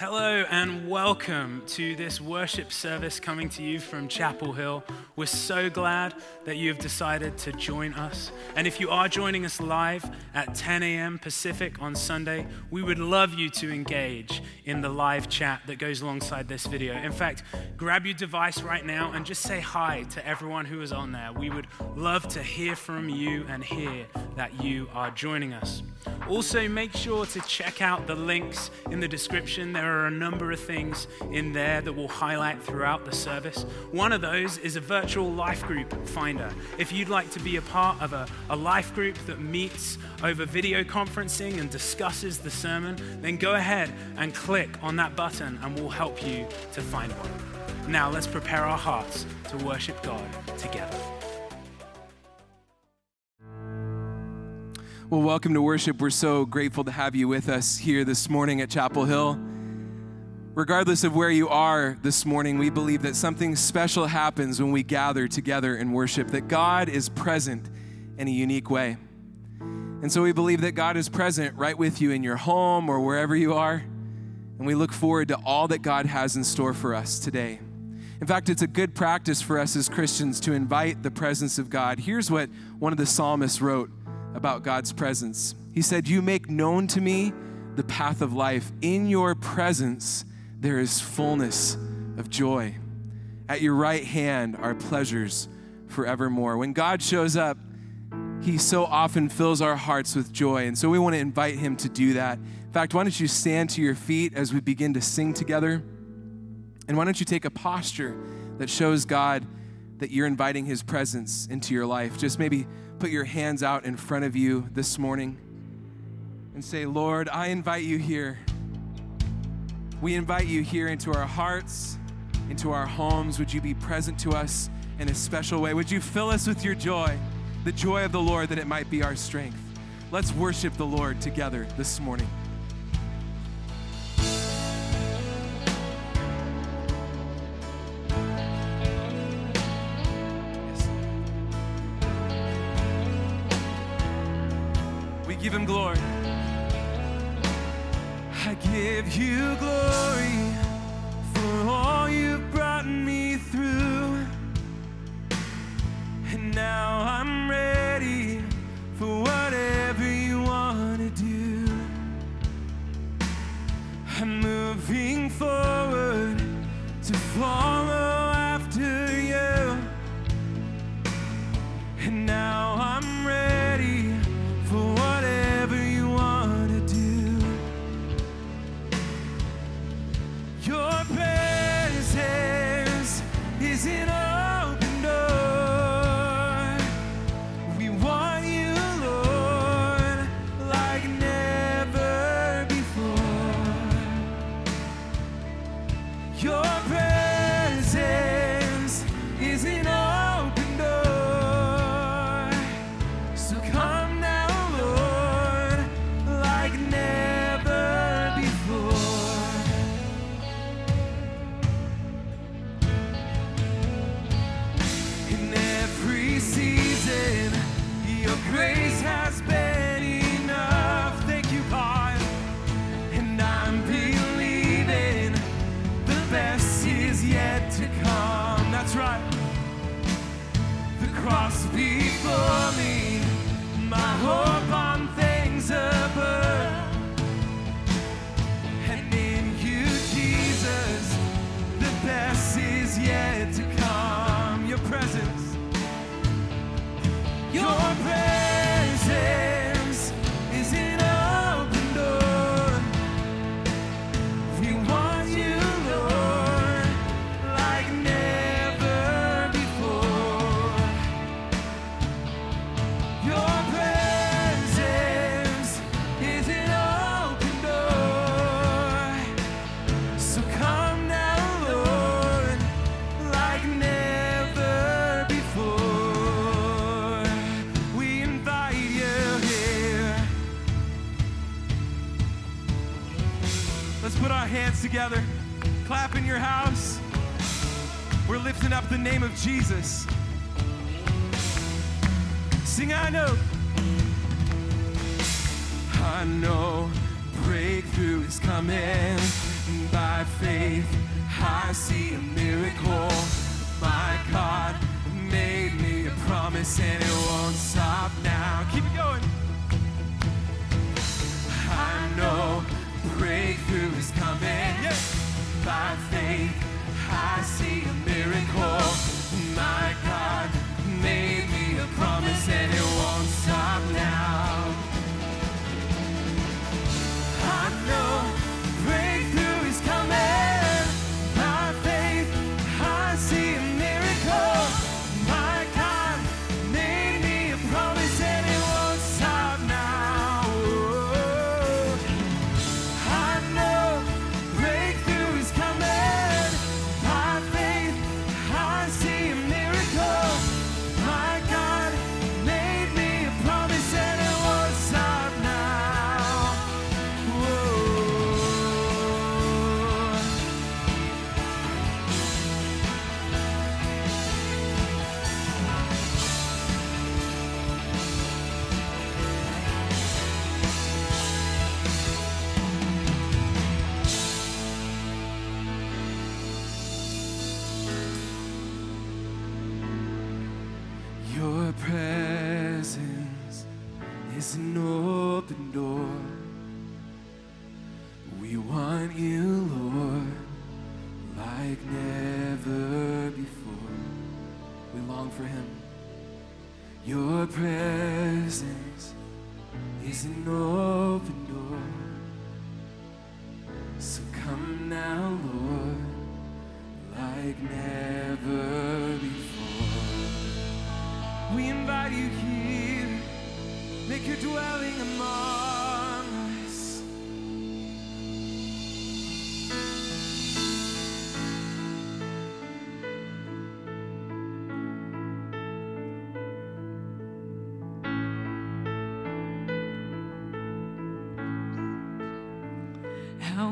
Hello and welcome to this worship service coming to you from Chapel Hill. We're so glad that you have decided to join us. And if you are joining us live at 10 a.m. Pacific on Sunday, we would love you to engage in the live chat that goes alongside this video. In fact, grab your device right now and just say hi to everyone who is on there. We would love to hear from you and hear that you are joining us. Also, make sure to check out the links in the description. There are a number of things in there that we'll highlight throughout the service. One of those is a virtual life group finder. If you'd like to be a part of a, a life group that meets over video conferencing and discusses the sermon, then go ahead and click on that button and we'll help you to find one. Now, let's prepare our hearts to worship God together. Well, welcome to worship. We're so grateful to have you with us here this morning at Chapel Hill. Regardless of where you are this morning, we believe that something special happens when we gather together in worship, that God is present in a unique way. And so we believe that God is present right with you in your home or wherever you are. And we look forward to all that God has in store for us today. In fact, it's a good practice for us as Christians to invite the presence of God. Here's what one of the psalmists wrote about God's presence. He said, You make known to me the path of life. In your presence, there is fullness of joy. At your right hand are pleasures forevermore. When God shows up, he so often fills our hearts with joy. And so we want to invite him to do that. In fact, why don't you stand to your feet as we begin to sing together? And why don't you take a posture that shows God that you're inviting his presence into your life? Just maybe put your hands out in front of you this morning and say, Lord, I invite you here. We invite you here into our hearts, into our homes. Would you be present to us in a special way? Would you fill us with your joy, the joy of the Lord, that it might be our strength? Let's worship the Lord together this morning. You glory your hands together. Clap in your house. We're lifting up the name of Jesus. Sing, I know. I know breakthrough is coming. By faith, I see a miracle. My God made me a promise and it won't stop now. Keep it going. I know breakthrough breakthrough is coming. Yes. By faith, I see a miracle. My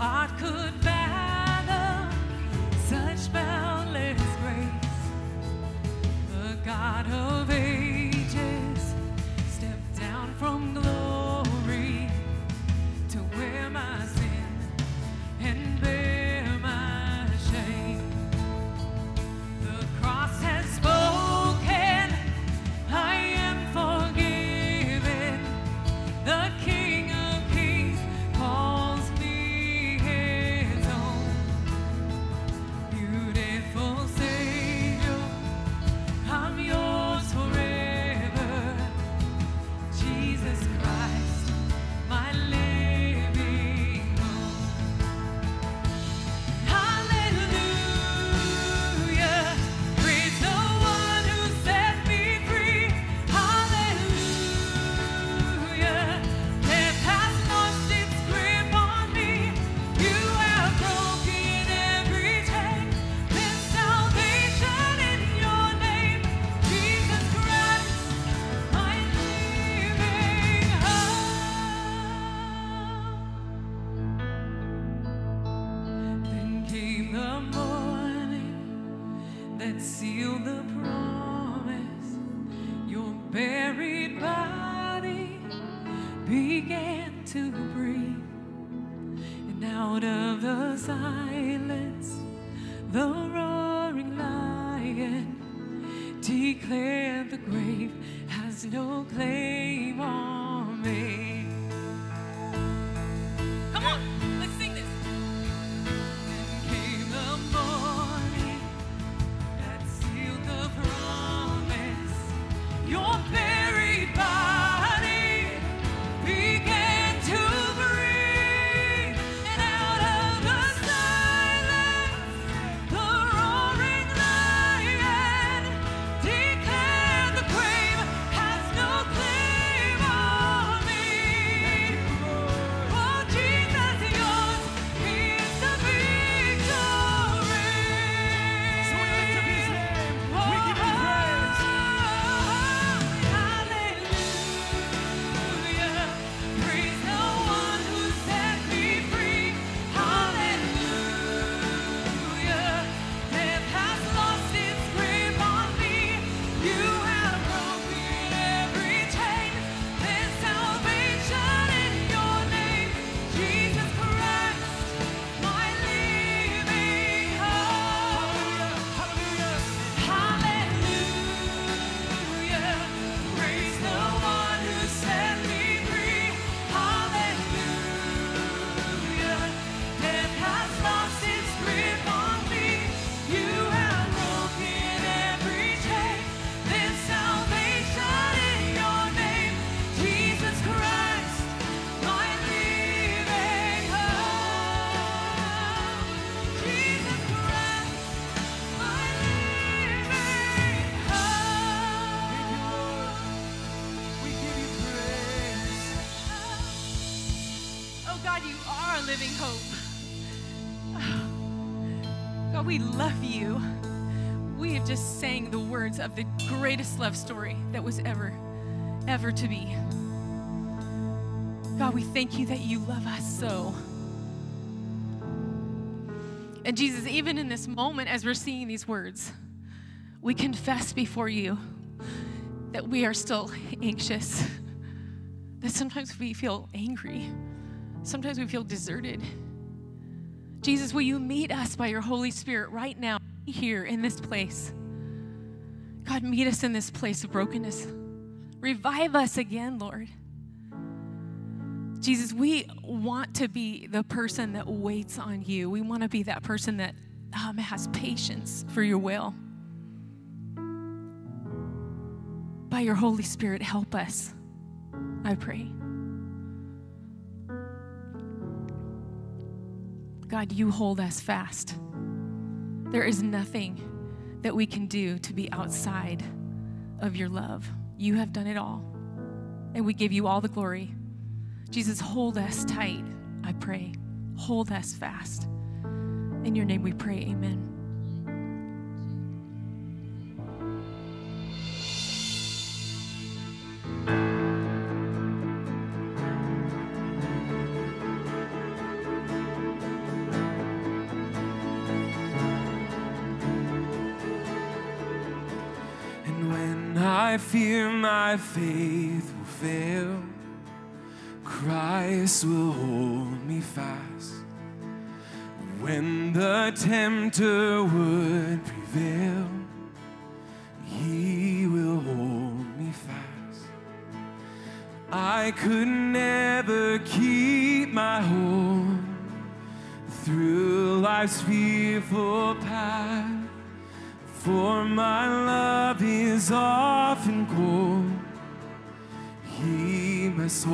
heart could words of the greatest love story that was ever, ever to be. God, we thank you that you love us so. And Jesus, even in this moment, as we're seeing these words, we confess before you that we are still anxious, that sometimes we feel angry, sometimes we feel deserted. Jesus, will you meet us by your Holy Spirit right now, here in this place? God, meet us in this place of brokenness. Revive us again, Lord. Jesus, we want to be the person that waits on you. We want to be that person that um, has patience for your will. By your Holy Spirit, help us, I pray. God, you hold us fast. There is nothing that we can do to be outside of your love. You have done it all, and we give you all the glory. Jesus, hold us tight, I pray. Hold us fast. In your name we pray, amen. Faith will fail, Christ will hold me fast. When the tempter would prevail, he will hold me fast. I could never keep my hold through life's fearful path. For my love is often cold. He must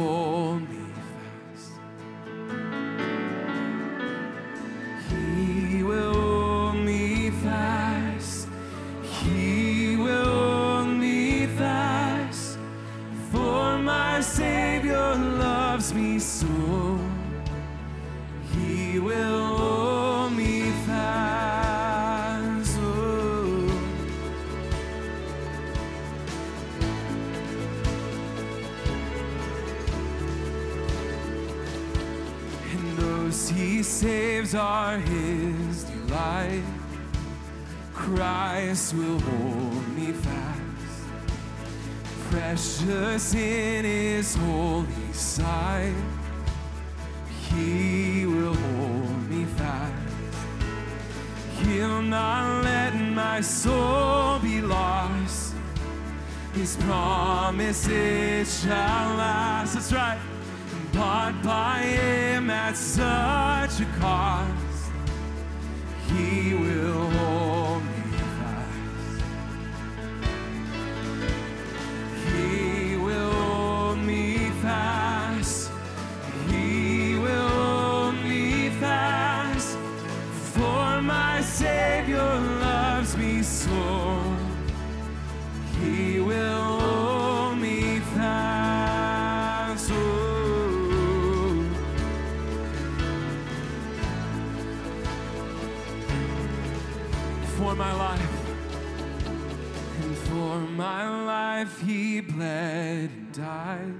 Those he saves are his delight. Christ will hold me fast. Precious in his holy sight. He will hold me fast. He'll not let my soul be lost. His promises shall last. That's right. Bought by him at such a cost. He will life, He bled and died.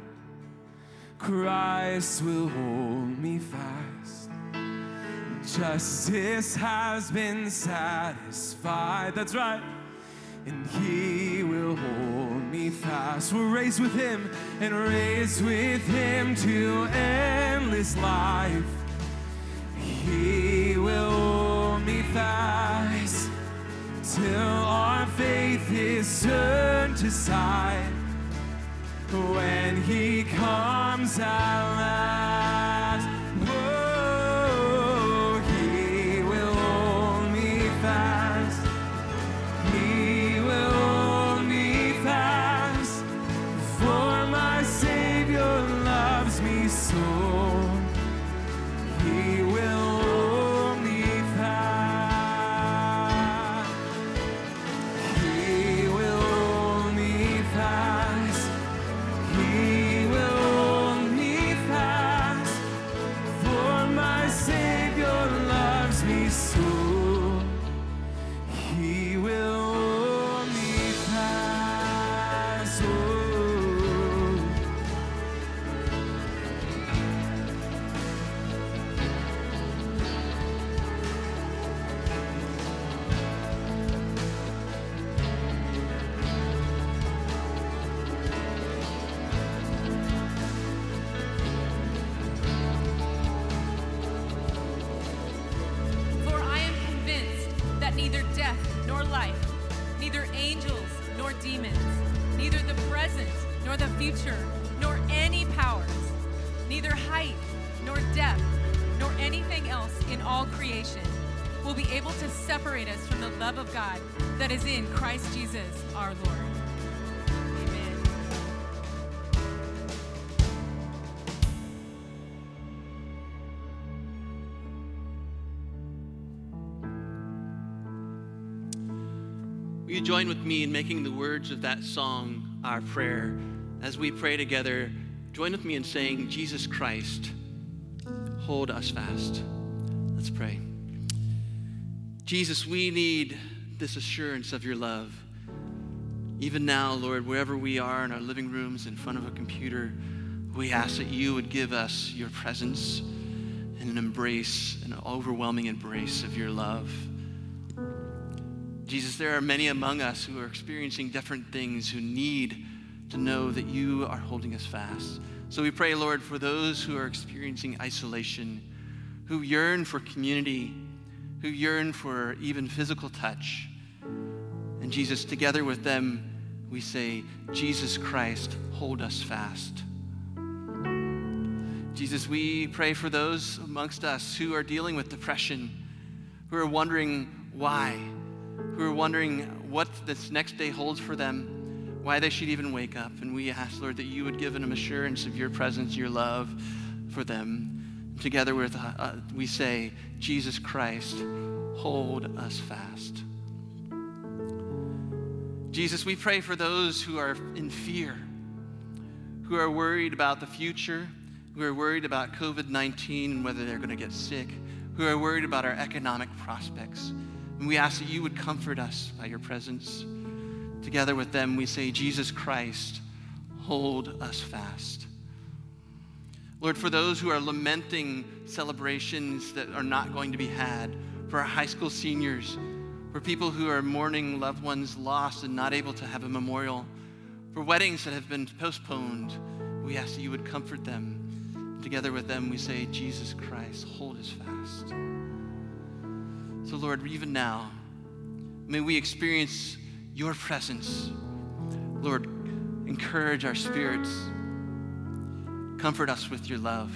Christ will hold me fast. Justice has been satisfied. That's right. And he will hold me fast. We're raised with him and raised with him to endless life. He will hold me fast till our faith is turned to sight. When he comes at separate us from the love of God that is in Christ Jesus our Lord. Amen. Will you join with me in making the words of that song our prayer? As we pray together, join with me in saying, Jesus Christ, hold us fast. Let's pray. Jesus, we need this assurance of your love. Even now, Lord, wherever we are in our living rooms, in front of a computer, we ask that you would give us your presence and an embrace, an overwhelming embrace of your love. Jesus, there are many among us who are experiencing different things who need to know that you are holding us fast. So we pray, Lord, for those who are experiencing isolation, who yearn for community, who yearn for even physical touch. And Jesus, together with them, we say, Jesus Christ, hold us fast. Jesus, we pray for those amongst us who are dealing with depression, who are wondering why, who are wondering what this next day holds for them, why they should even wake up. And we ask, Lord, that you would give them assurance of your presence, your love for them. Together with, uh, uh, we say, Jesus Christ, hold us fast. Jesus, we pray for those who are in fear, who are worried about the future, who are worried about COVID 19 and whether they're going to get sick, who are worried about our economic prospects. And we ask that you would comfort us by your presence. Together with them, we say, Jesus Christ, hold us fast. Lord, for those who are lamenting celebrations that are not going to be had, for our high school seniors, for people who are mourning loved ones lost and not able to have a memorial, for weddings that have been postponed, we ask that you would comfort them. Together with them, we say, Jesus Christ, hold us fast. So, Lord, even now, may we experience your presence. Lord, encourage our spirits. Comfort us with your love.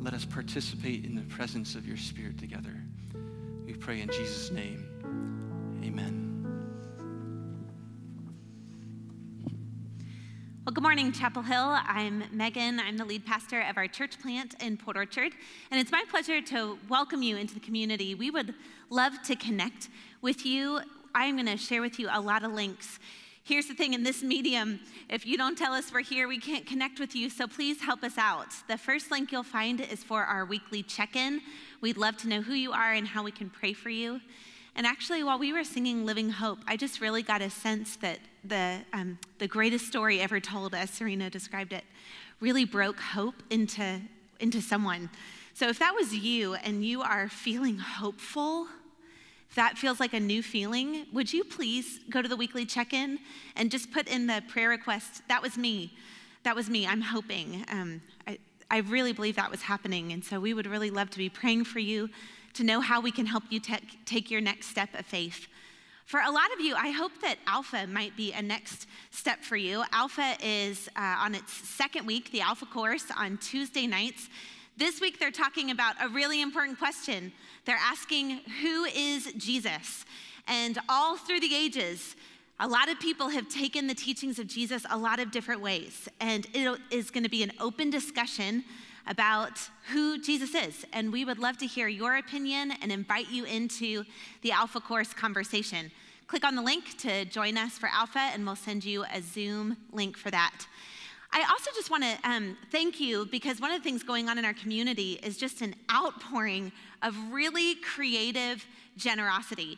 Let us participate in the presence of your Spirit together. We pray in Jesus' name. Amen. Well, good morning, Chapel Hill. I'm Megan. I'm the lead pastor of our church plant in Port Orchard, and it's my pleasure to welcome you into the community. We would love to connect with you. I'm going to share with you a lot of links. Here's the thing in this medium, if you don't tell us we're here, we can't connect with you, so please help us out. The first link you'll find is for our weekly check in. We'd love to know who you are and how we can pray for you. And actually, while we were singing Living Hope, I just really got a sense that the, um, the greatest story ever told, as Serena described it, really broke hope into, into someone. So if that was you and you are feeling hopeful, that feels like a new feeling, would you please go to the weekly check in and just put in the prayer request? That was me. That was me. I'm hoping. Um, I, I really believe that was happening. And so we would really love to be praying for you to know how we can help you te- take your next step of faith. For a lot of you, I hope that Alpha might be a next step for you. Alpha is uh, on its second week, the Alpha course on Tuesday nights. This week, they're talking about a really important question. They're asking, Who is Jesus? And all through the ages, a lot of people have taken the teachings of Jesus a lot of different ways. And it is going to be an open discussion about who Jesus is. And we would love to hear your opinion and invite you into the Alpha Course conversation. Click on the link to join us for Alpha, and we'll send you a Zoom link for that. I also just want to um, thank you because one of the things going on in our community is just an outpouring of really creative generosity.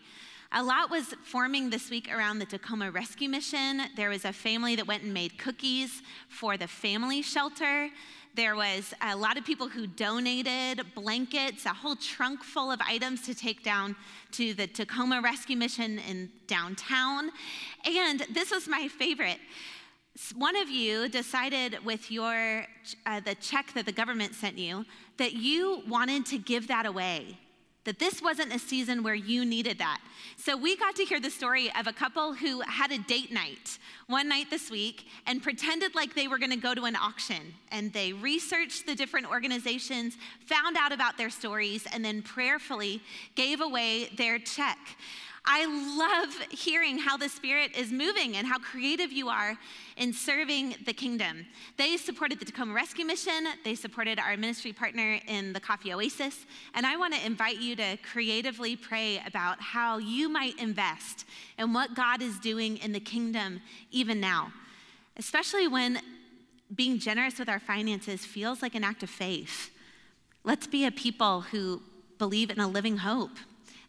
A lot was forming this week around the Tacoma Rescue Mission. There was a family that went and made cookies for the family shelter. There was a lot of people who donated blankets, a whole trunk full of items to take down to the Tacoma Rescue Mission in downtown. And this was my favorite one of you decided with your uh, the check that the government sent you that you wanted to give that away that this wasn't a season where you needed that. So we got to hear the story of a couple who had a date night one night this week and pretended like they were going to go to an auction. And they researched the different organizations found out about their stories and then prayerfully gave away their check I love hearing how the Spirit is moving and how creative you are in serving the kingdom. They supported the Tacoma Rescue Mission, they supported our ministry partner in the Coffee Oasis, and I want to invite you to creatively pray about how you might invest in what God is doing in the kingdom even now, especially when being generous with our finances feels like an act of faith. Let's be a people who believe in a living hope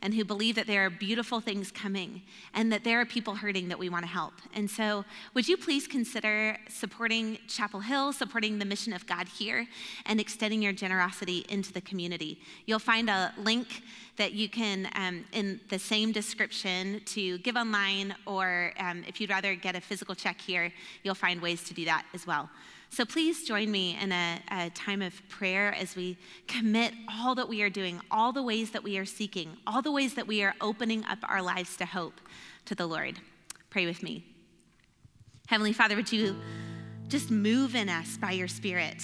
and who believe that there are beautiful things coming and that there are people hurting that we want to help. And so, would you please consider supporting Chapel Hill, supporting the mission of God here, and extending your generosity into the community? You'll find a link that you can, um, in the same description, to give online, or um, if you'd rather get a physical check here, you'll find ways to do that as well. So please join me in a, a, time of prayer as we commit all that we are doing, all the ways that we are seeking, all the ways that we are opening up our lives to hope to the Lord. Pray with me. Heavenly Father, would you just move in us by your Spirit?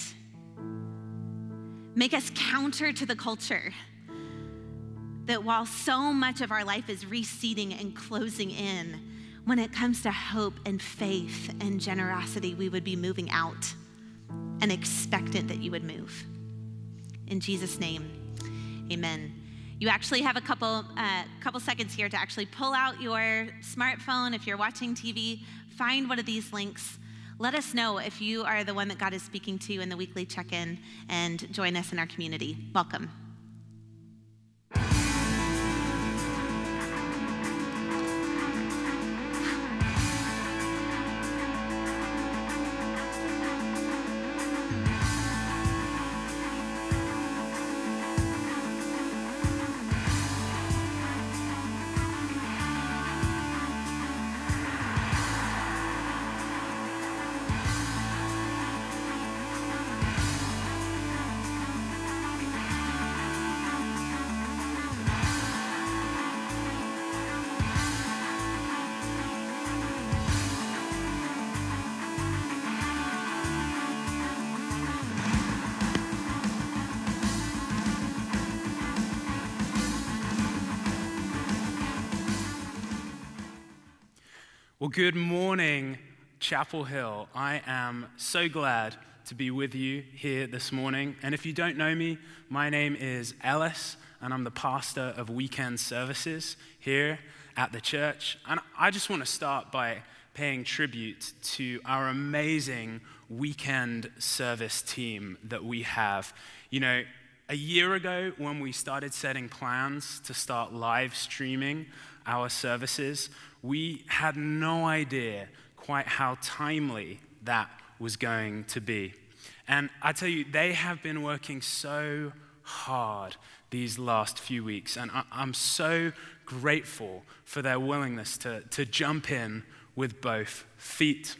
Make us counter to the culture. That while so much of our life is receding and closing in, when it comes to hope and faith and generosity, we would be moving out and expectant that you would move. In Jesus' name, amen. You actually have a couple, uh, couple seconds here to actually pull out your smartphone. If you're watching TV, find one of these links. Let us know if you are the one that God is speaking to in the weekly check in and join us in our community. Welcome. Well, good morning, Chapel Hill. I am so glad to be with you here this morning. And if you don't know me, my name is Ellis, and I'm the pastor of weekend services here at the church. And I just want to start by paying tribute to our amazing weekend service team that we have. You know, a year ago, when we started setting plans to start live streaming our services, we had no idea quite how timely that was going to be. And I tell you, they have been working so hard these last few weeks, and I'm so grateful for their willingness to, to jump in with both feet.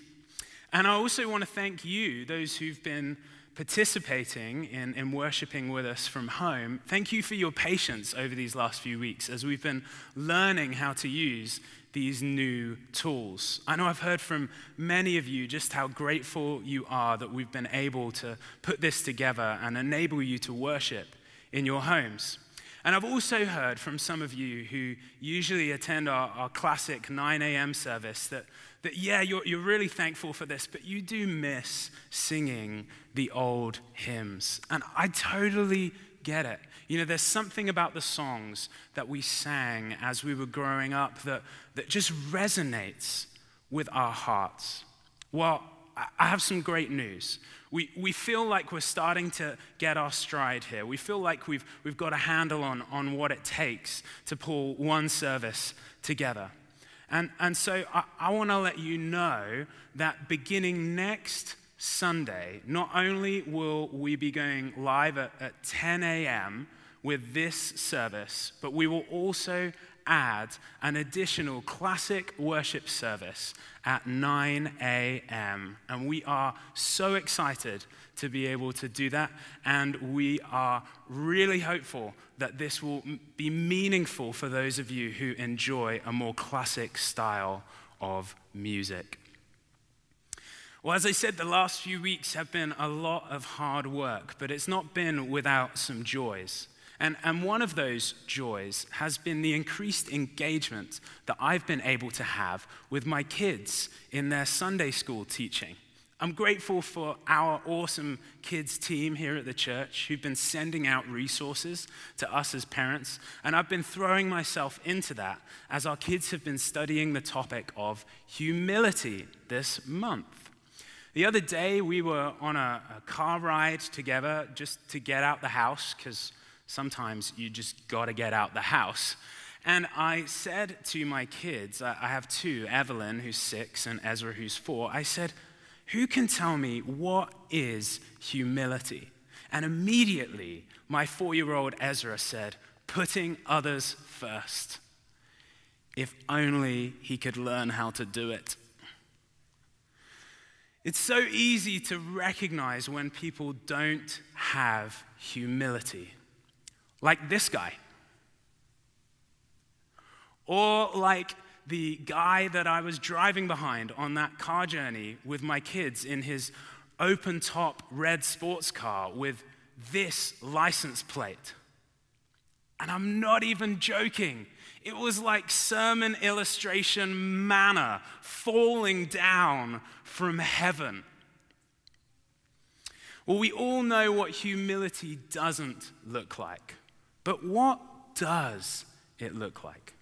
And I also want to thank you, those who've been participating in, in worshiping with us from home. Thank you for your patience over these last few weeks as we've been learning how to use these new tools. I know I've heard from many of you just how grateful you are that we've been able to put this together and enable you to worship in your homes. And I've also heard from some of you who usually attend our, our classic 9 a.m. service that, that yeah, you're, you're really thankful for this, but you do miss singing the old hymns. And I totally get it. You know, there's something about the songs that we sang as we were growing up that, that just resonates with our hearts. Well, I have some great news. We, we feel like we're starting to get our stride here. We feel like we've, we've got a handle on, on what it takes to pull one service together. And, and so I, I want to let you know that beginning next Sunday, not only will we be going live at, at 10 a.m. with this service, but we will also add an additional classic worship service at 9 a.m. And we are so excited to be able to do that. And we are really hopeful that this will be meaningful for those of you who enjoy a more classic style of music. Well, as I said, the last few weeks have been a lot of hard work, but it's not been without some joys. And, and one of those joys has been the increased engagement that I've been able to have with my kids in their Sunday school teaching. I'm grateful for our awesome kids team here at the church who've been sending out resources to us as parents. And I've been throwing myself into that as our kids have been studying the topic of humility this month. The other day, we were on a, a car ride together just to get out the house because sometimes you just got to get out the house. And I said to my kids, I have two, Evelyn, who's six, and Ezra, who's four, I said, Who can tell me what is humility? And immediately, my four year old Ezra said, Putting others first. If only he could learn how to do it. It's so easy to recognize when people don't have humility like this guy. Or like the guy that I was driving behind on that car journey with my kids in his open top red sports car with this license plate. And I'm not even joking. It was like sermon illustration manna falling down from heaven. Well, we all know what humility doesn't look like. But what does it look like?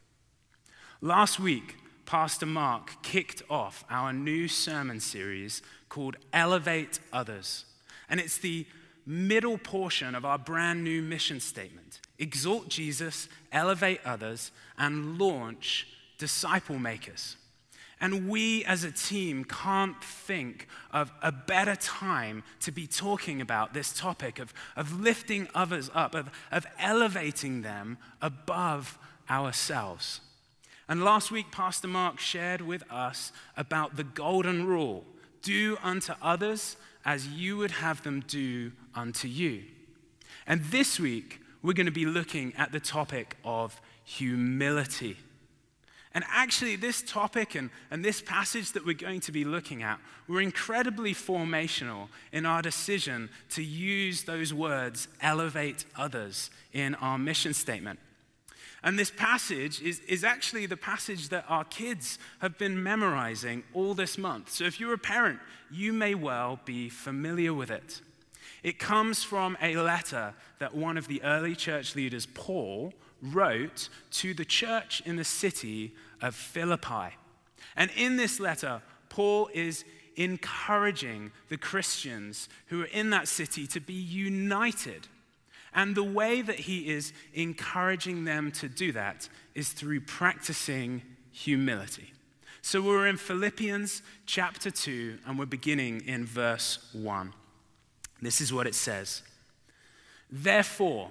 Last week, Pastor Mark kicked off our new sermon series called Elevate Others. And it's the middle portion of our brand new mission statement exalt Jesus, elevate others, and launch disciple makers. And we as a team can't think of a better time to be talking about this topic of, of lifting others up, of, of elevating them above ourselves. And last week, Pastor Mark shared with us about the golden rule do unto others as you would have them do unto you. And this week, we're going to be looking at the topic of humility. And actually, this topic and, and this passage that we're going to be looking at were incredibly formational in our decision to use those words, elevate others, in our mission statement. And this passage is, is actually the passage that our kids have been memorizing all this month. So if you're a parent, you may well be familiar with it. It comes from a letter that one of the early church leaders, Paul, wrote to the church in the city of Philippi. And in this letter, Paul is encouraging the Christians who are in that city to be united. And the way that he is encouraging them to do that is through practicing humility. So we're in Philippians chapter 2, and we're beginning in verse 1. This is what it says Therefore,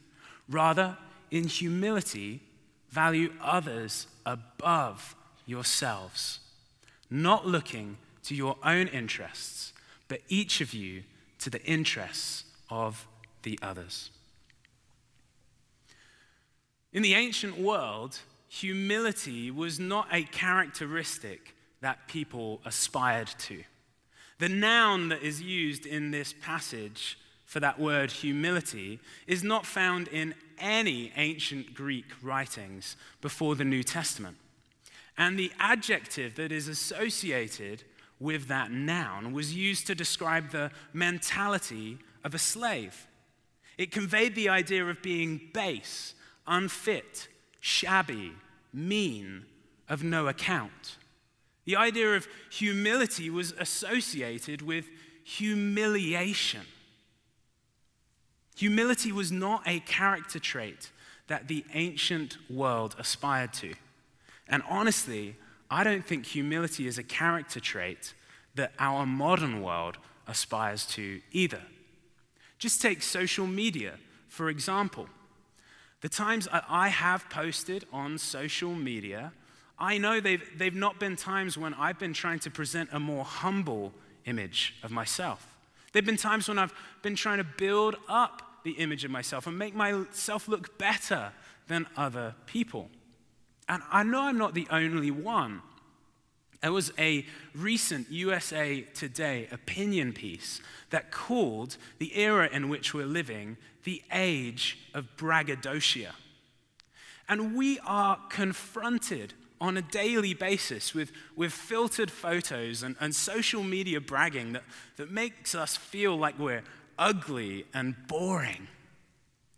Rather, in humility, value others above yourselves, not looking to your own interests, but each of you to the interests of the others. In the ancient world, humility was not a characteristic that people aspired to. The noun that is used in this passage for that word humility is not found in any ancient Greek writings before the New Testament. And the adjective that is associated with that noun was used to describe the mentality of a slave. It conveyed the idea of being base, unfit, shabby, mean, of no account. The idea of humility was associated with humiliation. Humility was not a character trait that the ancient world aspired to. And honestly, I don't think humility is a character trait that our modern world aspires to either. Just take social media, for example. The times I have posted on social media, I know they've, they've not been times when I've been trying to present a more humble image of myself. There have been times when I've been trying to build up the image of myself and make myself look better than other people. And I know I'm not the only one. There was a recent USA Today opinion piece that called the era in which we're living the age of braggadocio. And we are confronted on a daily basis with, with filtered photos and, and social media bragging that, that makes us feel like we're ugly and boring.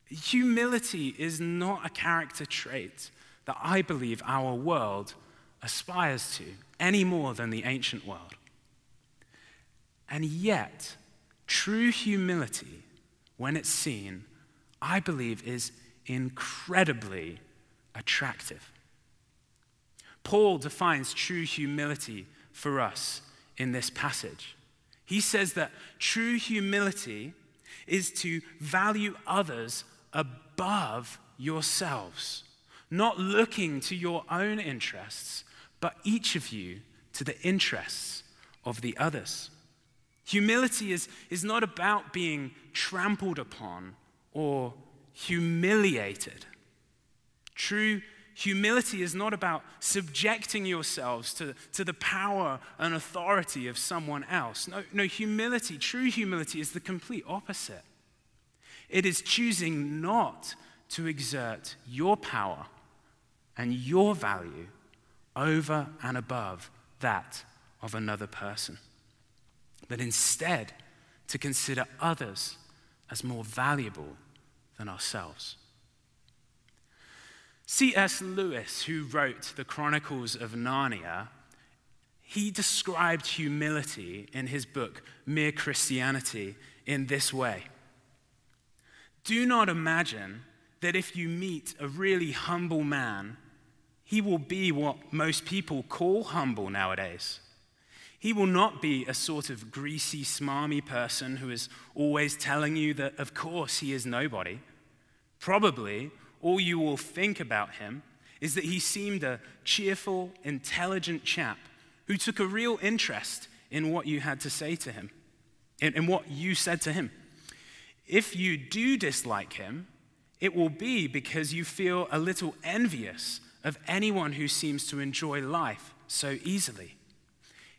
Humility is not a character trait that I believe our world aspires to any more than the ancient world. And yet, true humility, when it's seen, I believe is incredibly attractive. Paul defines true humility for us in this passage. He says that true humility is to value others above yourselves, not looking to your own interests, but each of you to the interests of the others. Humility is, is not about being trampled upon or humiliated. True humility is not about subjecting yourselves to, to the power and authority of someone else. No, no, humility, true humility, is the complete opposite. It is choosing not to exert your power and your value over and above that of another person, but instead to consider others as more valuable than ourselves. C.S. Lewis, who wrote the Chronicles of Narnia, he described humility in his book, Mere Christianity, in this way Do not imagine that if you meet a really humble man, he will be what most people call humble nowadays. He will not be a sort of greasy, smarmy person who is always telling you that, of course, he is nobody. Probably all you will think about him is that he seemed a cheerful, intelligent chap who took a real interest in what you had to say to him, in, in what you said to him. If you do dislike him, it will be because you feel a little envious of anyone who seems to enjoy life so easily.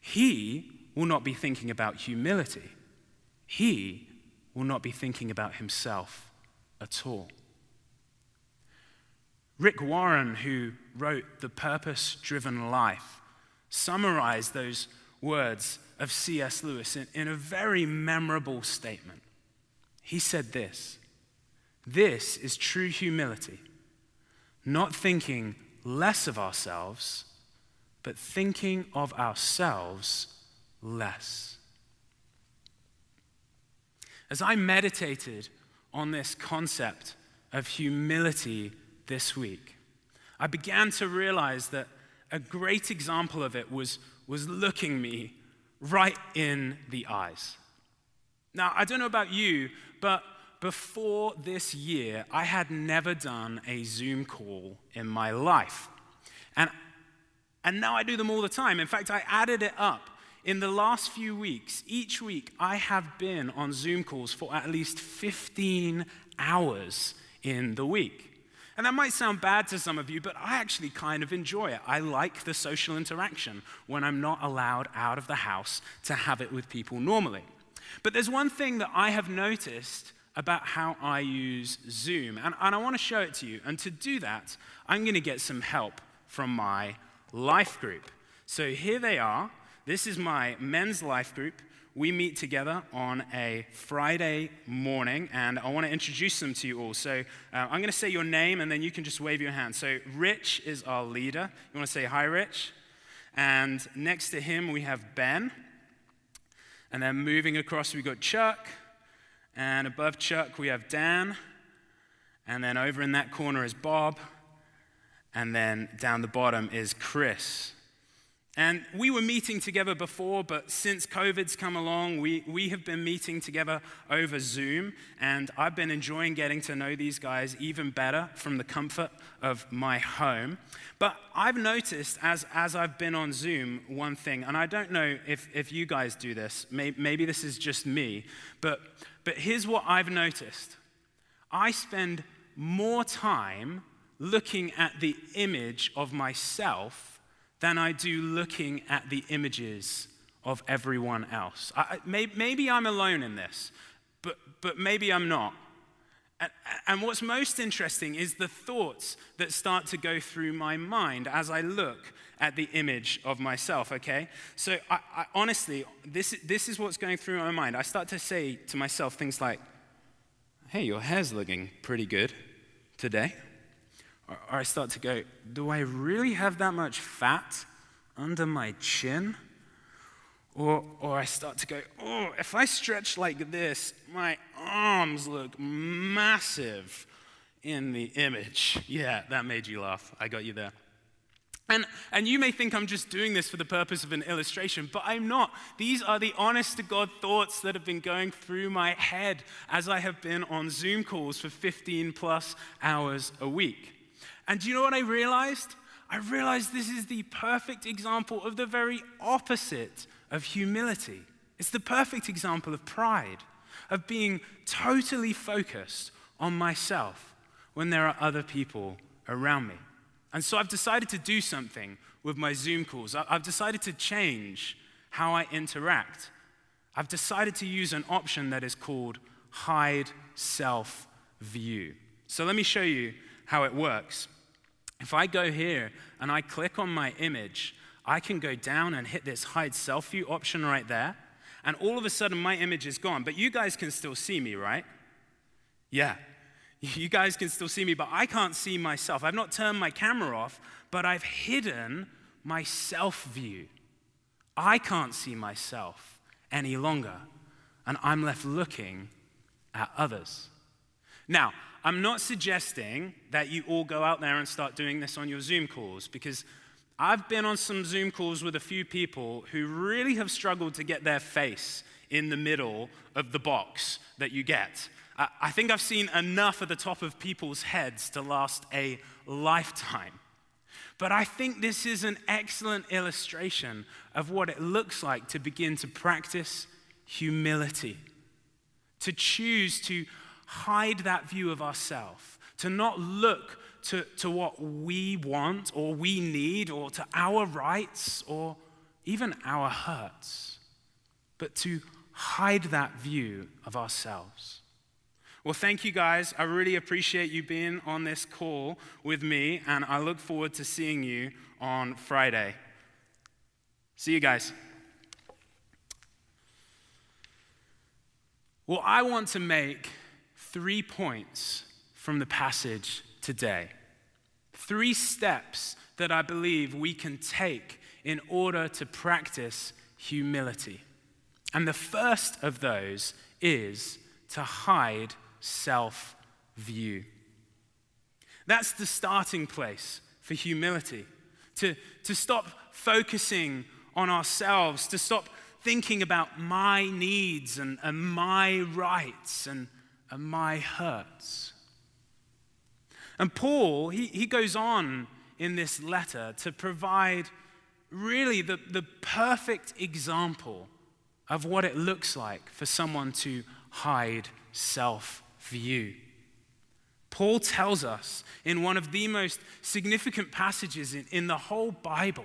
He will not be thinking about humility. He will not be thinking about himself at all. Rick Warren, who wrote The Purpose Driven Life, summarized those words of C.S. Lewis in, in, a very memorable statement. He said this This is true humility, not thinking less of ourselves, but thinking of ourselves less. As I meditated on this concept of humility this week, I began to realize that a great example of it was, was looking me right in the eyes. Now, I don't know about you, but before this year, I had never done a Zoom call in my life. And, and now I do them all the time. In fact, I added it up. In the last few weeks, each week, I have been on Zoom calls for at least 15 hours in the week. And that might sound bad to some of you, but I actually kind of enjoy it. I like the social interaction when I'm not allowed out of the house to have it with people normally. But there's one thing that I have noticed about how I use Zoom, and, and I want to show it to you. And to do that, I'm going to get some help from my life group. So here they are. This is my men's life group we meet together on a Friday morning, and I want to introduce them to you all. So uh, I'm going to say your name, and then you can just wave your hand. So Rich is our leader. You want to say hi, Rich? And next to him, we have Ben. And then moving across, we've got Chuck. And above Chuck, we have Dan. And then over in that corner is Bob. And then down the bottom is Chris. And we were meeting together before, but since COVID's come along, we, we have been meeting together over Zoom. And I've been enjoying getting to know these guys even better from the comfort of my home. But I've noticed as, as I've been on Zoom one thing, and I don't know if, if you guys do this, maybe, maybe this is just me, but, but here's what I've noticed I spend more time looking at the image of myself than I do looking at the images of everyone else. I, may, maybe I'm alone in this, but, but maybe I'm not. And, and what's most interesting is the thoughts that start to go through my mind as I look at the image of myself, okay? So I, I, honestly, this, this is what's going through my mind. I start to say to myself things like, hey, your hair's looking pretty good today. Or, or I start to go, do I really have that much fat under my chin? Or, or I start to go, oh, if I stretch like this, my arms look massive in the image. Yeah, that made you laugh. I got you there. And, and you may think I'm just doing this for the purpose of an illustration, but I'm not. These are the honest to God thoughts that have been going through my head as I have been on Zoom calls for 15 plus hours a week. And do you know what I realized? I realized this is the perfect example of the very opposite of humility. It's the perfect example of pride, of being totally focused on myself when there are other people around me. And so I've decided to do something with my Zoom calls. I've decided to change how I interact. I've decided to use an option that is called hide self view. So let me show you how it works. If I go here and I click on my image, I can go down and hit this hide self view option right there. And all of a sudden, my image is gone. But you guys can still see me, right? Yeah. You guys can still see me, but I can't see myself. I've not turned my camera off, but I've hidden my self view. I can't see myself any longer, and I'm left looking at others. Now, I'm not suggesting that you all go out there and start doing this on your Zoom calls because I've been on some Zoom calls with a few people who really have struggled to get their face in the middle of the box that you get. I think I've seen enough at the top of people's heads to last a lifetime. But I think this is an excellent illustration of what it looks like to begin to practice humility, to choose to hide that view of ourselves, to not look to, to what we want or we need or to our rights or even our hurts, but to hide that view of ourselves. Well, thank you guys. I really appreciate you being on this call with me, and I look forward to seeing you on Friday. See you guys. Well, I want to make three points from the passage today. Three steps that I believe we can take in order to practice humility. And the first of those is to hide self view. That's the starting place for humility. To, to stop focusing on ourselves, to stop thinking about my needs and, and my rights and and my hurts. And Paul, he, he goes on in this letter to provide really the, the perfect example of what it looks like for someone to hide self view. Paul tells us in one of the most significant passages in, in the whole Bible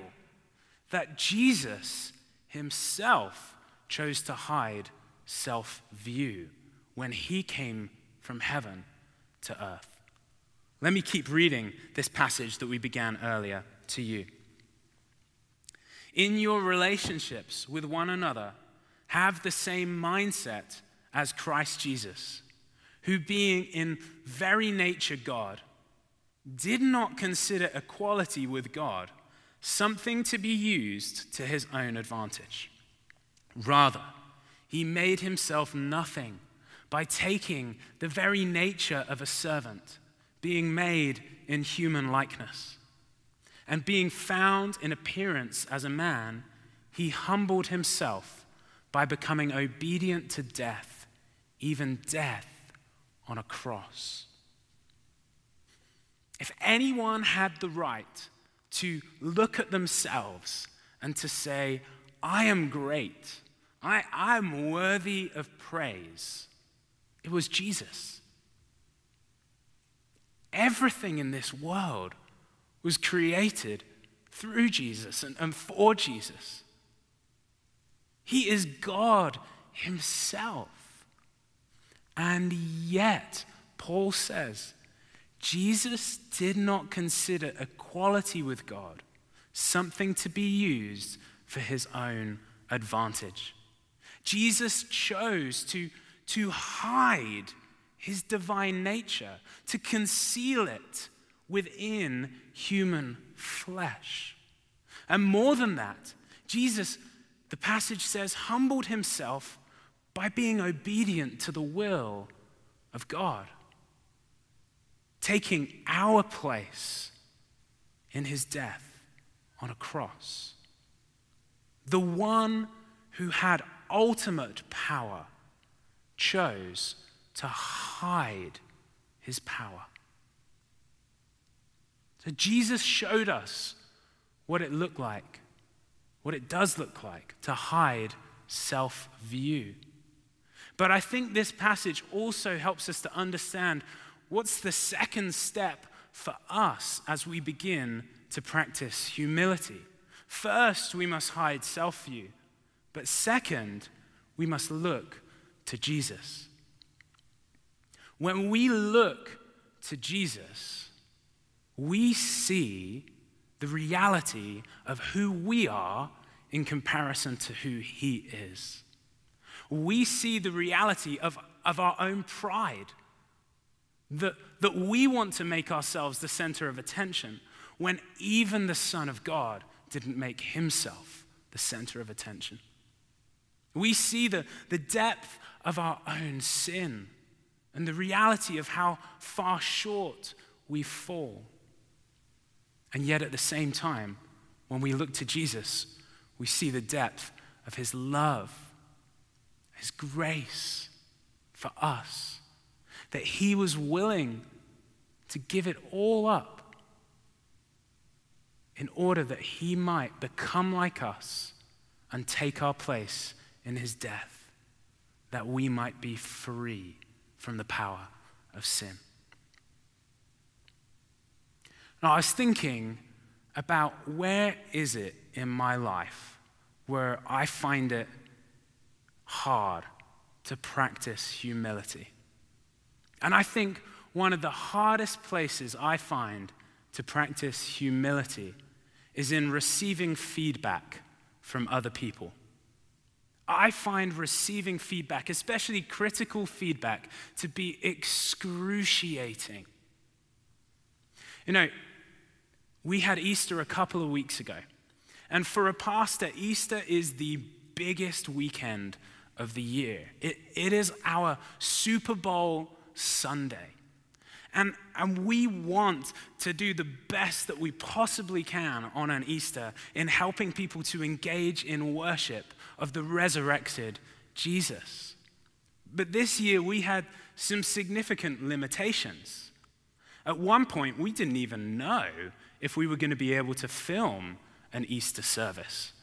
that Jesus himself chose to hide self view when he came from heaven to earth. Let me keep reading this passage that we began earlier to you. In your relationships with one another, have the same mindset as Christ Jesus, who, being in very nature God, did not consider equality with God something to be used to his own advantage. Rather, he made himself nothing by taking the very nature of a servant, being made in human likeness. And being found in appearance as a man, he humbled himself by becoming obedient to death, even death on a cross. If anyone had the right to look at themselves and to say, I am great, I, I'm worthy of praise, it was Jesus. Everything in this world was created through Jesus and, and for Jesus. He is God Himself. And yet, Paul says, Jesus did not consider equality with God something to be used for his own advantage. Jesus chose to, to hide his divine nature, to conceal it within human flesh. And more than that, Jesus, the passage says, humbled himself by being obedient to the will of God, taking our place in his death on a cross. The one who had ultimate power chose to hide his power. So Jesus showed us what it looked like, what it does look like to hide self view. But I think this passage also helps us to understand what's the second step for us as we begin to practice humility. First, we must hide self view, but second, we must look to Jesus. When we look to Jesus, we see the reality of who we are in comparison to who he is. We see the reality of, of our own pride, that, that we want to make ourselves the center of attention when even the Son of God didn't make himself the center of attention. We see the, the depth of our own sin and the reality of how far short we fall. And yet, at the same time, when we look to Jesus, we see the depth of his love, his grace for us, that he was willing to give it all up in order that he might become like us and take our place in his death, that we might be free from the power of sin. Now, I was thinking about where is it in my life where I find it hard to practice humility. And I think one of the hardest places I find to practice humility is in receiving feedback from other people. I find receiving feedback, especially critical feedback, to be excruciating. You know, we had Easter a couple of weeks ago. And for a pastor, Easter is the biggest weekend of the year. It, it is our Super Bowl Sunday. And, and we want to do the best that we possibly can on an Easter in helping people to engage in worship of the resurrected Jesus. But this year we had some significant limitations. At one point, we didn't even know if we were going to be able to film an Easter service.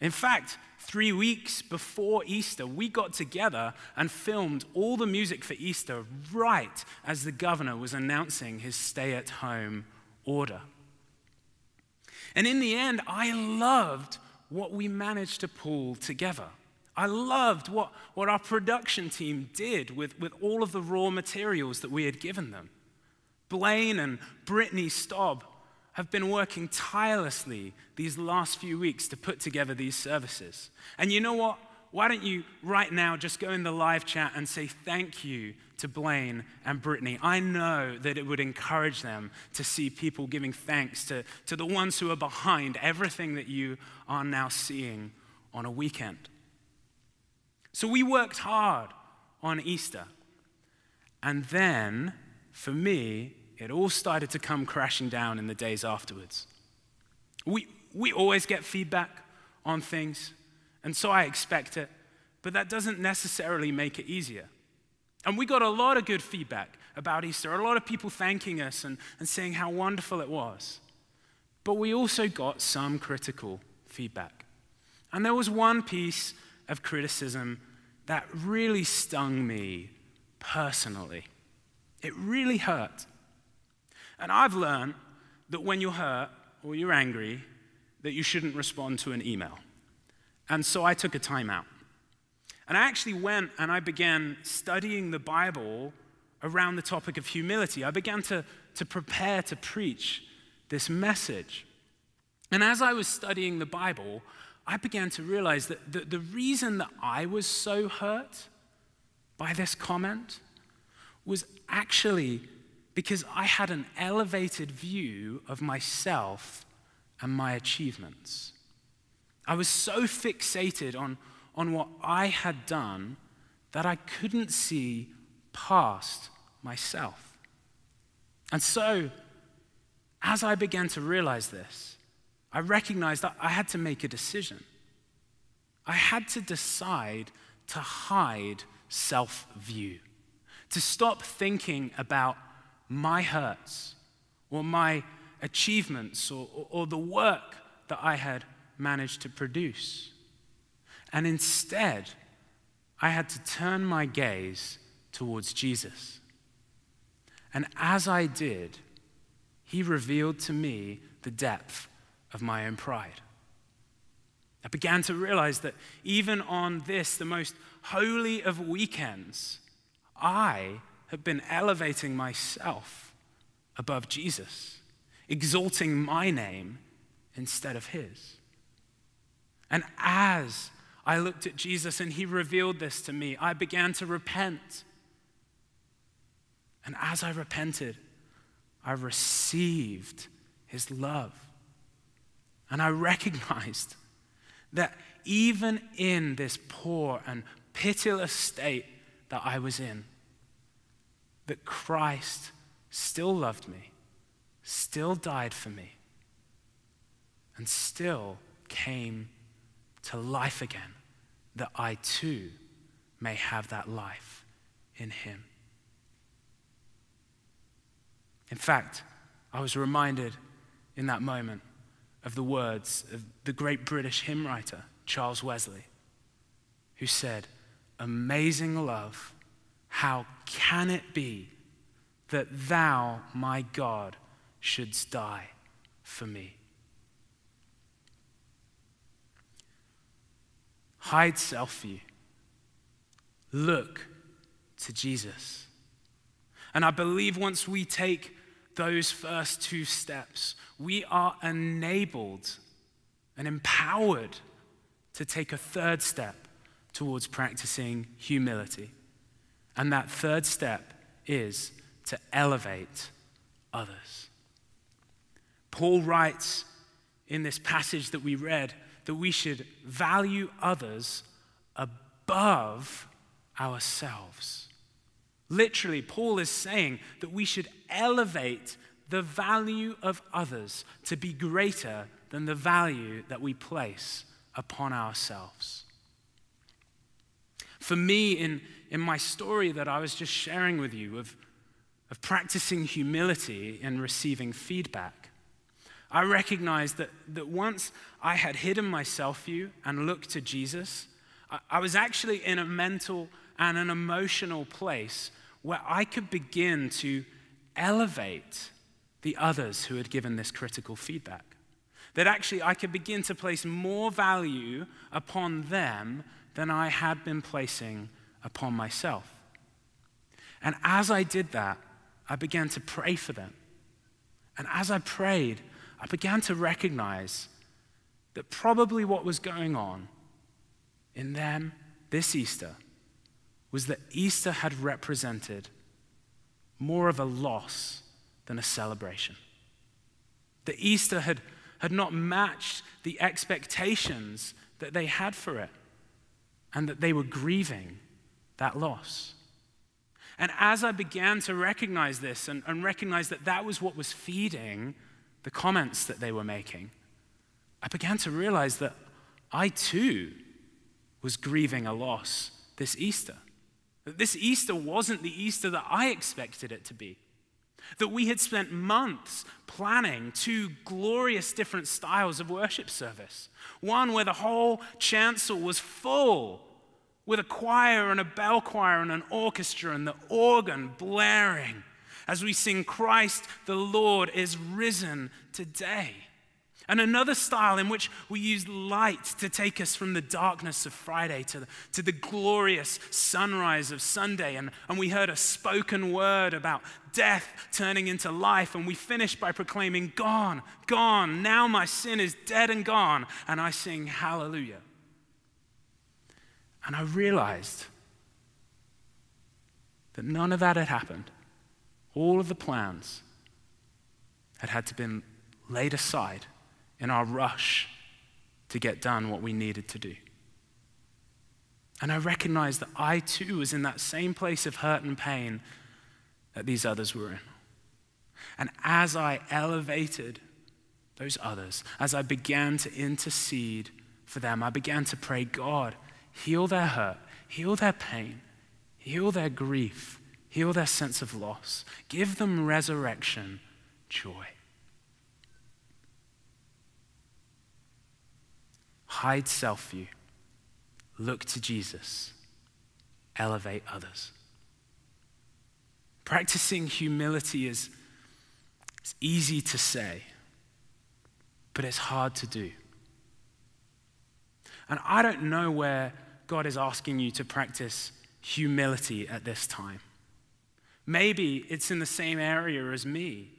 In fact, three weeks before Easter, we got together and filmed all the music for Easter right as the governor was announcing his stay at home order. And in the end, I loved what we managed to pull together. I loved what, what our production team did with, with all of the raw materials that we had given them. Blaine and Brittany Staub have been working tirelessly these last few weeks to put together these services. And you know what? Why don't you right now just go in the live chat and say thank you to Blaine and Brittany? I know that it would encourage them to see people giving thanks to, to the ones who are behind everything that you are now seeing on a weekend. So we worked hard on Easter. And then, for me, it all started to come crashing down in the days afterwards. We, we always get feedback on things, and so I expect it, but that doesn't necessarily make it easier. And we got a lot of good feedback about Easter, a lot of people thanking us and, and saying how wonderful it was. But we also got some critical feedback. And there was one piece of criticism that really stung me personally. It really hurt. And I've learned that when you're hurt or you're angry, that you shouldn't respond to an email. And so I took a timeout. And I actually went and I began studying the Bible around the topic of humility. I began to, to prepare to preach this message. And as I was studying the Bible, I began to realize that the, the reason that I was so hurt by this comment was actually because I had an elevated view of myself and my achievements. I was so fixated on, on what I had done that I couldn't see past myself. And so, as I began to realize this, I recognized that I had to make a decision. I had to decide to hide self view, to stop thinking about my hurts or my achievements or, or, or the work that I had managed to produce. And instead, I had to turn my gaze towards Jesus. And as I did, he revealed to me the depth of my own pride. I began to realize that even on this, the most holy of weekends, I have been elevating myself above Jesus, exalting my name instead of his. And as I looked at Jesus and he revealed this to me, I began to repent. And as I repented, I received his love. And I recognized that even in this poor and pitiless state that I was in, that Christ still loved me, still died for me, and still came to life again, that I too may have that life in Him. In fact, I was reminded in that moment of the words of the great British hymn writer, Charles Wesley, who said, Amazing love how can it be that thou, my God, shouldst die for me? Hide self view. Look to Jesus. And I believe once we take those first two steps, we are enabled and empowered to take a third step towards practicing humility. And that third step is to elevate others. Paul writes in this passage that we read that we should value others above ourselves. Literally, Paul is saying that we should elevate the value of others to be greater than the value that we place upon ourselves. For me, in, in my story that I was just sharing with you of, of practicing humility and receiving feedback, I recognized that, that once I had hidden myself you and looked to Jesus, I, was actually in a mental and an emotional place where I could begin to elevate the others who had given this critical feedback. That actually I could begin to place more value upon them than I had been placing upon myself. And as I did that, I began to pray for them. And as I prayed, I began to recognize that probably what was going on in them this Easter was that Easter had represented more of a loss than a celebration. That Easter had, had not matched the expectations that they had for it, and that they were grieving that loss. And as I began to recognize this and, and recognize that that was what was feeding the comments that they were making, I began to realize that I too was grieving a loss this Easter. That this Easter wasn't the Easter that I expected it to be. That we had spent months planning two glorious different styles of worship service. One where the whole chancel was full with a choir and a bell choir and an orchestra and the organ blaring as we sing, Christ the Lord is risen today. And another style in which we use light to take us from the darkness of Friday to the, to the glorious sunrise of Sunday. And, and we heard a spoken word about death turning into life. And we finished by proclaiming, Gone, gone. Now my sin is dead and gone. And I sing hallelujah. And I realized that none of that had happened. All of the plans had had to been laid aside in our rush to get done what we needed to do. And I recognized that I too was in that same place of hurt and pain that these others were in. And as I elevated those others, as I began to intercede for them, I began to pray, God, heal their hurt, heal their pain, heal their grief, heal their sense of loss, give them resurrection joy. Hide self view, look to Jesus, elevate others. Practicing humility is it's easy to say, but it's hard to do. And I don't know where God is asking you to practice humility at this time. Maybe it's in the same area as me,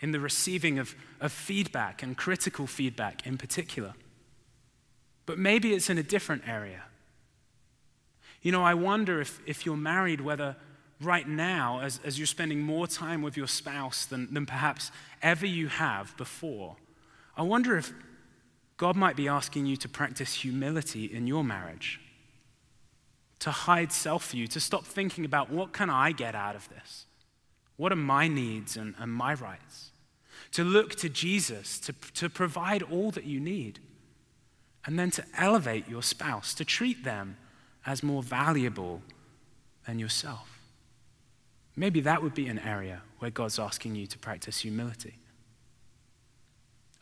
in the receiving of, of feedback and critical feedback in particular. But maybe it's in a different area. You know, I wonder if, if you're married, whether right now, as, as you're spending more time with your spouse than, than perhaps ever you have before, I wonder if God might be asking you to practice humility in your marriage, to hide self view, to stop thinking about what can I get out of this? What are my needs and, and my rights? To look to Jesus to, to provide all that you need, and then to elevate your spouse, to treat them as more valuable than yourself. Maybe that would be an area where God's asking you to practice humility.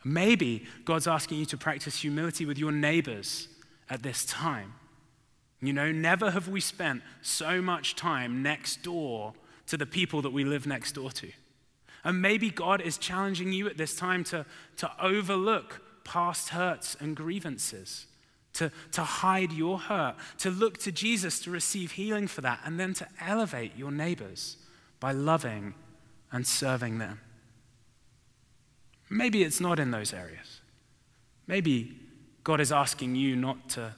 Maybe God's asking you to practice humility with your neighbors at this time. You know, never have we spent so much time next door to the people that we live next door to. And maybe God is challenging you at this time to, to overlook past hurts and grievances, to, to hide your hurt, to look to Jesus to receive healing for that, and then to elevate your neighbors by loving and serving them. Maybe it's not in those areas. Maybe God is asking you not to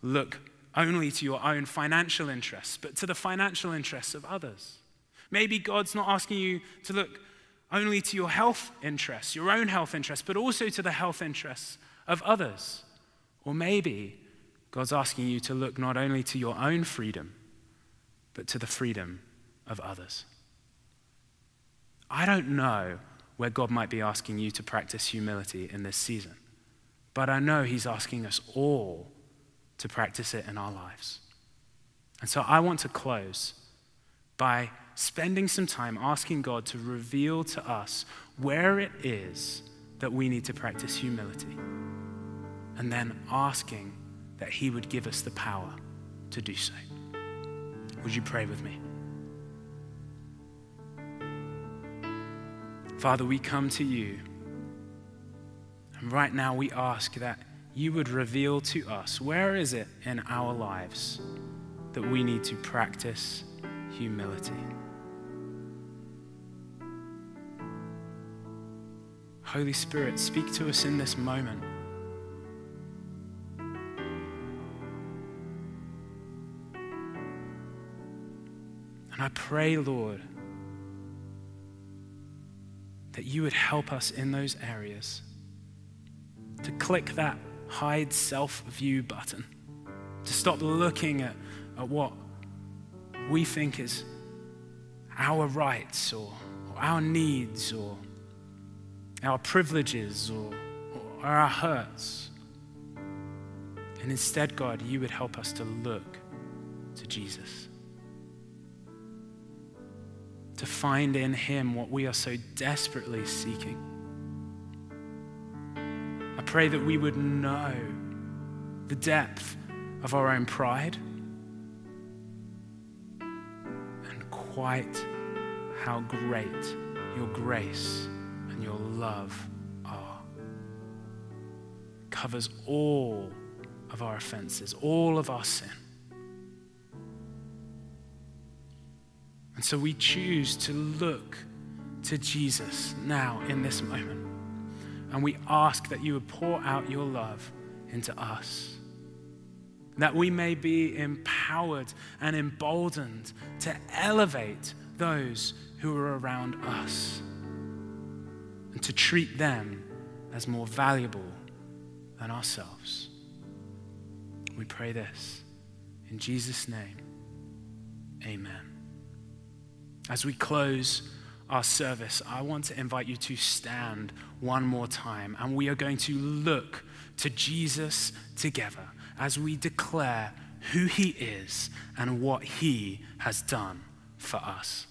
look only to your own financial interests, but to the financial interests of others. Maybe God's not asking you to look only to your health interests, your own health interests, but also to the health interests of others. Or maybe God's asking you to look not only to your own freedom, but to the freedom of others. I don't know where God might be asking you to practice humility in this season. But I know He's asking us all to practice it in our lives. And so I want to close by spending some time asking God to reveal to us where it is that we need to practice humility. And then asking that He would give us the power to do so. Would you pray with me? Father, we come to you. And right now we ask that you would reveal to us where is it in our lives that we need to practice humility. Holy Spirit, speak to us in this moment. And I pray, Lord, that you would help us in those areas to click that hide self view button, to stop looking at, at what we think is our rights or, or our needs or our privileges or, or our hurts. And instead, God, you would help us to look to Jesus. To find in him what we are so desperately seeking. I pray that we would know the depth of our own pride and quite how great your grace love are. Covers all of our offenses, all of our sin. And so we choose to look to Jesus now in this moment. And we ask that you would pour out your love into us. That we may be empowered and emboldened to elevate those who are around us and to treat them as more valuable than ourselves. We pray this in Jesus' name. Amen. As we close our service, I want to invite you to stand one more time and we are going to look to Jesus together as we declare who he is and what he has done for us.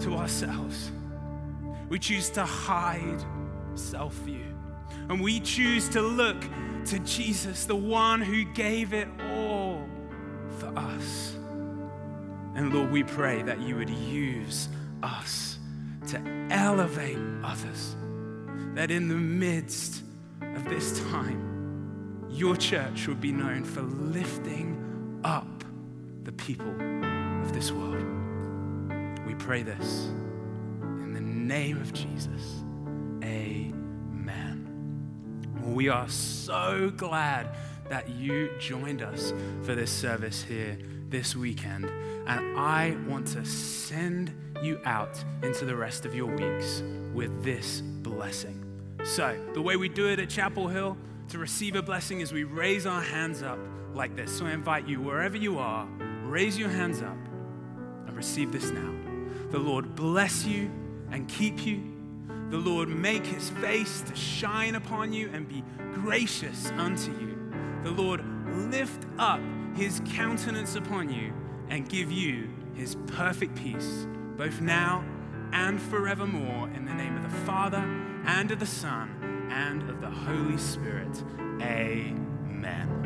To ourselves. We choose to hide self view. And we choose to look to Jesus, the one who gave it all for us. And Lord, we pray that you would use us to elevate others. That in the midst of this time, your church would be known for lifting up the people of this world. Pray this in the name of Jesus. Amen. We are so glad that you joined us for this service here this weekend. And I want to send you out into the rest of your weeks with this blessing. So, the way we do it at Chapel Hill to receive a blessing is we raise our hands up like this. So, I invite you, wherever you are, raise your hands up and receive this now. The Lord bless you and keep you. The Lord make his face to shine upon you and be gracious unto you. The Lord lift up his countenance upon you and give you his perfect peace, both now and forevermore, in the name of the Father and of the Son and of the Holy Spirit. Amen.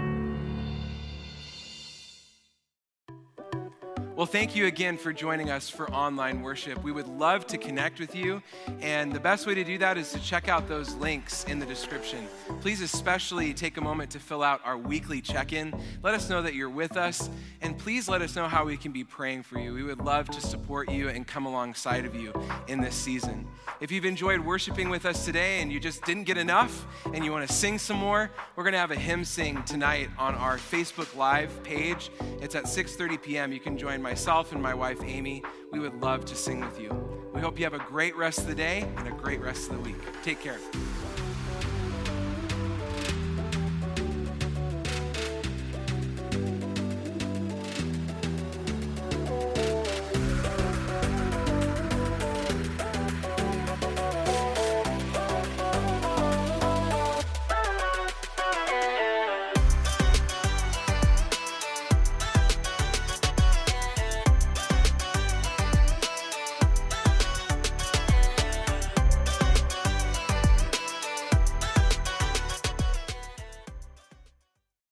Well, thank you again for joining us for online worship. We would love to connect with you, and the best way to do that is to check out those links in the description. Please, especially, take a moment to fill out our weekly check in. Let us know that you're with us, and please let us know how we can be praying for you. We would love to support you and come alongside of you in this season. If you've enjoyed worshiping with us today and you just didn't get enough and you want to sing some more, we're going to have a hymn sing tonight on our Facebook Live page. It's at 6:30 p.m. You can join myself and my wife Amy. We would love to sing with you. We hope you have a great rest of the day and a great rest of the week. Take care.